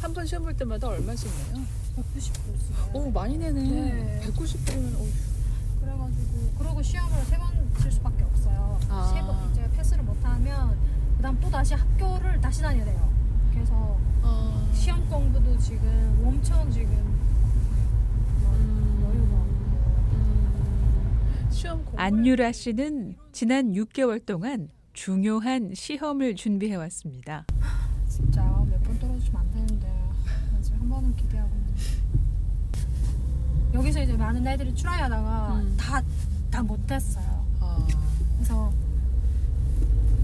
한 번 시험 볼 때마다 얼마씩 내요? 190불 쓰요. 오 많이 내네. 네. 190불이면 오. 그래가지고 그러고 시험을 세 번 칠 수밖에 없어요. 아. 세번 이제 패스를 못하면 그다음 또 다시 학교를 다시 다녀야 돼요. 그래서 아. 시험 공부도 지금 엄청 지금 뭐 음. 여유가 없고 음. 시험 공부. 안유라 씨는 지난 6개월 동안 중요한 시험을 준비해 왔습니다. 진짜 몇 번 떨어지면 안 되는데 나 지금 한 번은 기대하고 있는데 여기서 이제 많은 애들이 try하다가 음. 다 다 못했어요. 아. 그래서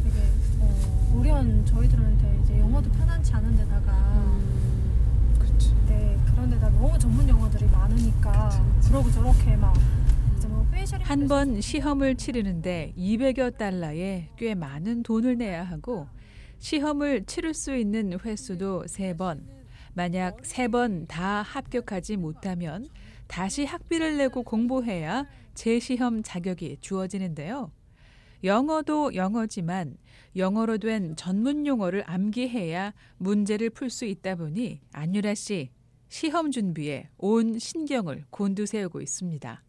되게 어, 우리는 저희들한테 이제 영어도 편한치 않은 데다가 음. 그렇지. 네, 그런 데다 너무 전문 영어들이 많으니까 그러고 저렇게 막뭐 facial 한번 시험을 치르는데 200여 달러에 꽤 많은 돈을 내야 하고 시험을 치를 수 있는 횟수도 세번 만약 세번다 합격하지 못하면 다시 학비를 내고 공부해야 재시험 자격이 주어지는데요. 영어도 영어지만 영어로 된 전문 용어를 암기해야 문제를 풀 수 있다 보니 안유라 씨 시험 준비에 온 신경을 곤두세우고 있습니다.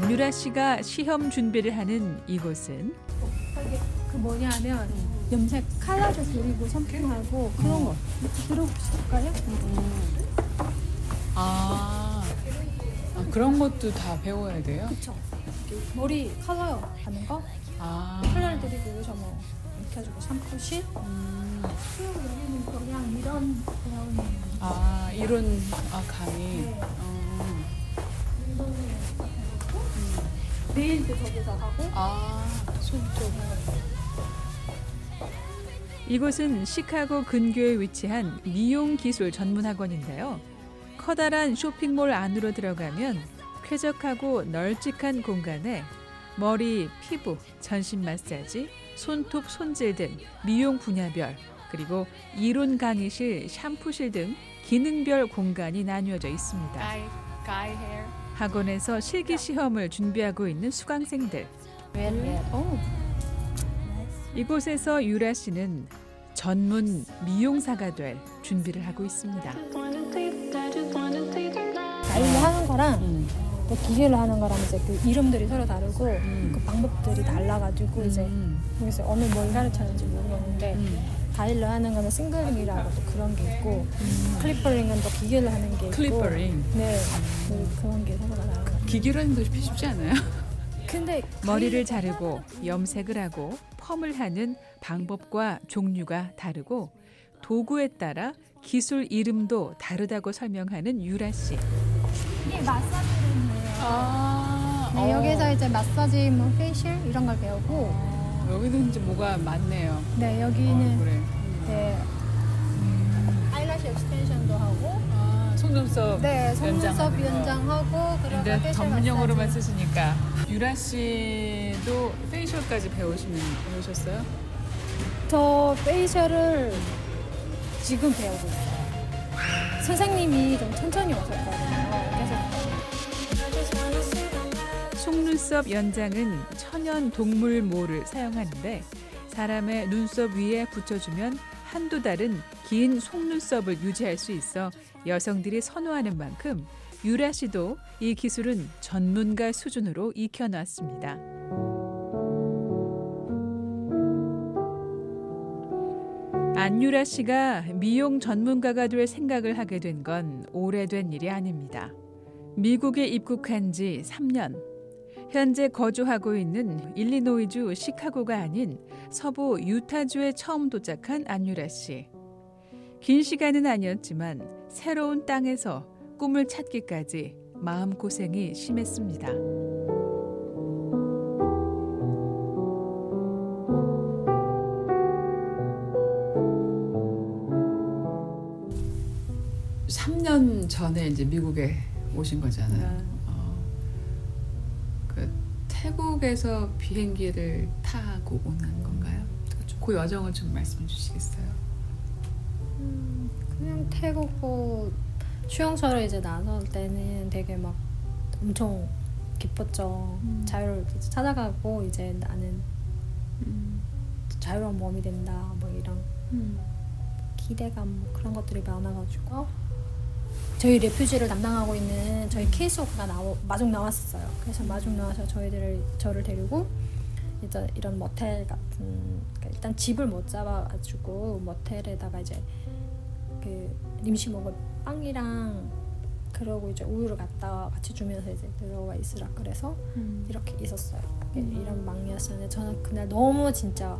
안유라 씨가 시험 준비를 하는 이곳은 그 뭐냐면 염색 칼라도 그리고 샴푸하고 그런 거 들어보실까요? 아. 아 그런 것도 다 배워야 돼요? 그쵸 머리 컬러 하는 거 아. 컬러를 드리고 여기서 뭐 이렇게 해주고 샴푸실 음. 그리고 여기는 그냥 이런 그런 아 이런 아 강의. 네. 어. 네일도 저기서 하고 아 손톱. 이곳은 시카고 근교에 위치한 미용 기술 전문 학원인데요. 커다란 쇼핑몰 안으로 들어가면 쾌적하고 널찍한 공간에 머리, 피부, 전신 마사지, 손톱, 손질 등 미용 분야별 그리고 이론 강의실, 샴푸실 등 기능별 공간이 나뉘어져 있습니다. 가이 헤어. 학원에서 실기 시험을 준비하고 있는 수강생들. 오. 이곳에서 유라 씨는 전문 미용사가 될 준비를 하고 있습니다. 가위로 하는 거랑 음. 또 기계로 하는 거랑 이제 그 이름들이 서로 다르고 음. 그 방법들이 달라가지고 이제 음. 여기서 어느 뭘 가르쳤는지 모르겠는데 음. 가위로 하는 거는 shingling이라고 또 그런 게 있고 clippering은 또 기계로 하는 게 있고 clippering. 네 그, 그런 게 서로 거 기계로 하는 거 쉽지 않아요? 근데 머리를 자르고 염색을 하고 펌을 하는 방법과 종류가 다르고 도구에 따라 기술 이름도 다르다고 설명하는 유라 씨. 이게 마사지룸이에요 아. 네, 여기서 이제 마사지, 뭐 facial 이런 걸 배우고 어, 여기는 이제 뭐가 많네요. 네 여기는 어, 그래. 네 eyelash extension도 하고 아 속눈썹. 네 속눈썹. 연장하고 그리고 근데 facial 전문 용어로만 마사지. 쓰시니까 유라 씨도 facial까지 배우시는 배우셨어요? 저 facial을 지금 배우고 있어요. 선생님이 좀 천천히 오셨거든요. 그래서 속눈썹 연장은 천연 동물 모를 사용하는데 사람의 눈썹 위에 붙여주면 한두 달은 긴 속눈썹을 유지할 수 있어 여성들이 선호하는 만큼 유라 씨도 이 기술은 전문가 수준으로 익혀놨습니다. 안유라 씨가 미용 전문가가 될 생각을 하게 된 건 오래된 일이 아닙니다. 미국에 입국한 지 3년. 현재 거주하고 있는 일리노이주 시카고가 아닌 서부 유타주에 처음 도착한 안유라 씨. 긴 시간은 아니었지만 새로운 땅에서 꿈을 찾기까지 마음고생이 심했습니다. 삼 년 전에 이제 미국에 오신 거잖아요. 태국에서 비행기를 타고 오는 건가요? 그 여정을 좀 말씀해 주시겠어요? 음, 그냥 태국 뭐 수영소를 이제 나설 때는 되게 막 엄청 기뻤죠. 음. 자유를 찾아가고 이제 나는 음. 자유로운 몸이 된다 뭐 이런 음. 기대감 뭐 그런 것들이 많아가지고 저희 레퓨지를 담당하고 있는 저희 케이스워크가 나오, 마중 나왔었어요. 그래서 마중 나와서 저희들을 저를 데리고 이제 이런 모텔 같은 그러니까 일단 집을 못 잡아가지고 모텔에다가 이제 그 임시 먹을 빵이랑 그러고 이제 우유를 갖다 같이 주면서 이제 들어가 있으라 그래서 음. 이렇게 있었어요. 이게 이런 망이었었는데 저는 그날 너무 진짜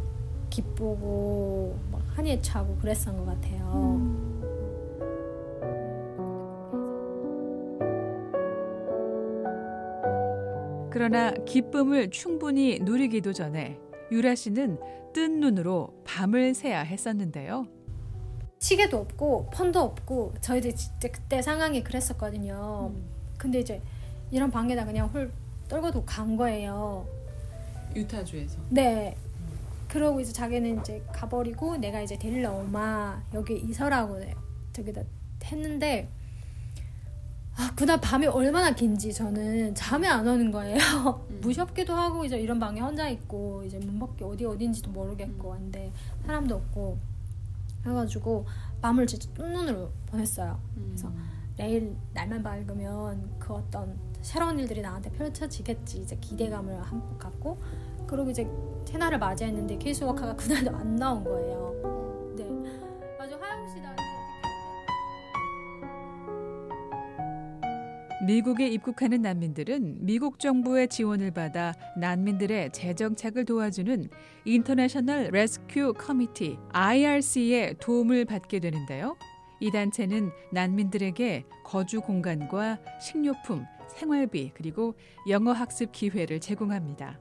기쁘고 막 한이에 차고 그랬던 것 같아요. 음. 그러나 기쁨을 충분히 누리기도 전에 유라 씨는 뜬 눈으로 밤을 새야 했었는데요. 시계도 없고 폰도 없고 저희들 진짜 그때 상황이 그랬었거든요. 근데 이제 이런 방에다 그냥 홀 떨고도 간 거예요. 유타주에서. 네. 그러고 이제 자기는 이제 가버리고 내가 이제 데리러 오마 여기 이서라고 저기다 했는데 아 그날 밤이 얼마나 긴지 저는 잠이 안 오는 거예요. 음. 무섭기도 하고 이제 이런 방에 혼자 있고 이제 문 밖에 어디 어딘지도 모르겠고 한데 사람도 없고 해가지고 밤을 진짜 뜬눈으로 보냈어요. 그래서 내일 날만 밝으면 그 어떤 새로운 일들이 나한테 펼쳐지겠지 이제 기대감을 한껏 갖고 그리고 이제 테나를 맞이했는데 케이스워커가 그날도 안 나온 거예요. 미국에 입국하는 난민들은 미국 정부의 지원을 받아 난민들의 재정착을 도와주는 International Rescue Committee IRC의 도움을 받게 되는데요. 이 단체는 난민들에게 거주 공간과 식료품, 생활비 그리고 영어 학습 기회를 제공합니다.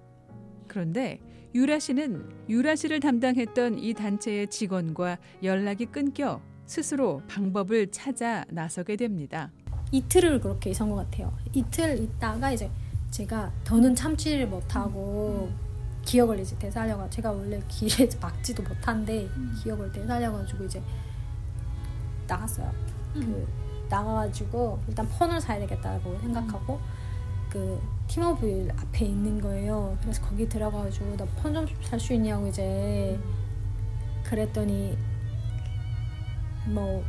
그런데 유라 씨는 유라 씨를 담당했던 이 단체의 직원과 연락이 끊겨 스스로 방법을 찾아 나서게 됩니다. 이틀을 그렇게 있은 것 같아요. 이틀 있다가 이제 제가 더는 참지를 못하고 기억을 이제 되살려가 제가 원래 길에 막지도 못한데 기억을 되살려가지고 이제 나갔어요. 그 나가가지고 일단 폰을 사야 되겠다고 생각하고 그 티모빌 앞에 있는 거예요. 그래서 거기 들어가가지고 나 폰 좀 살 수 있냐고 이제 그랬더니 뭐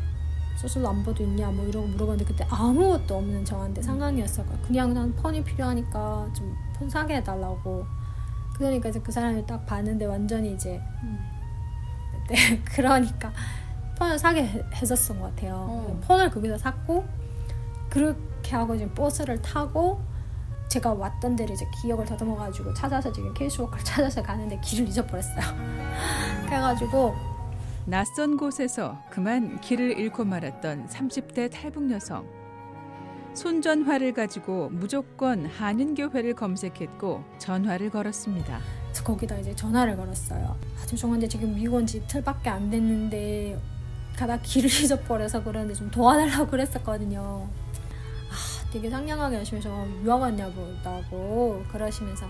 소셜 넘버도 있냐 뭐 이러고 물어봤는데 그때 아무것도 없는 저한테 상황이었어요. 그냥 난 폰이 필요하니까 좀폰 사게 해달라고. 그러니까 이제 그 사람이 딱 봤는데 완전히 이제 네 그러니까 폰을 사게 해- 해줬던 것 같아요. 어. 폰을 거기서 샀고 그렇게 하고 이제 버스를 타고 제가 왔던 데를 이제 기억을 더듬어가지고 찾아서 지금 케이스워크를 찾아서 가는데 길을 잊어버렸어요. 그래가지고 낯선 곳에서 그만 길을 잃고 말았던 30대 탈북 여성. 손전화를 가지고 무조건 한인교회를 검색했고 전화를 걸었습니다. 거기다 이제 전화를 걸었어요. 아, 죄송한데 지금 미국 온지 이틀밖에 안 됐는데 가다 길을 잊어버려서 그러는데 좀 도와달라고 그랬었거든요. 아, 되게 상냥하게 하시면서 유학 왔냐고 그러시면서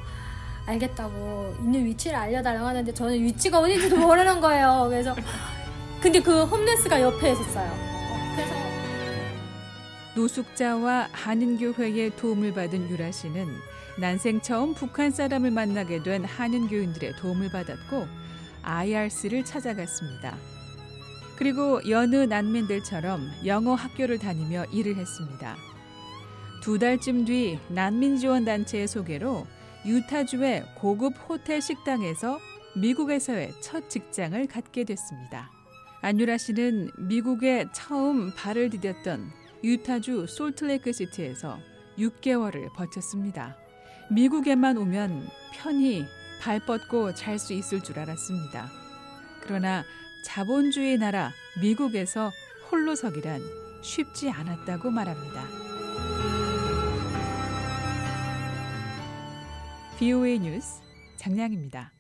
알겠다고 있는 위치를 알려달라고 하는데 저는 위치가 어딘지도 모르는 거예요. 그래서 근데 그 홈레스가 옆에 있었어요. 그래서 노숙자와 한인교회의 도움을 받은 유라 씨는 난생 처음 북한 사람을 만나게 된 한인교인들의 도움을 받았고 IRC를 찾아갔습니다. 그리고 여느 난민들처럼 영어 학교를 다니며 일을 했습니다. 두 달쯤 뒤 난민 지원 단체의 소개로 유타주의 고급 호텔 식당에서 미국에서의 첫 직장을 갖게 됐습니다. 안유라 씨는 미국에 처음 발을 디뎠던 유타주 솔트레이크 시티에서 6개월을 버텼습니다. 미국에만 오면 편히 발 뻗고 잘 수 있을 줄 알았습니다. 그러나 자본주의 나라 미국에서 홀로서기란 쉽지 않았다고 말합니다. BOA 뉴스 장량입니다.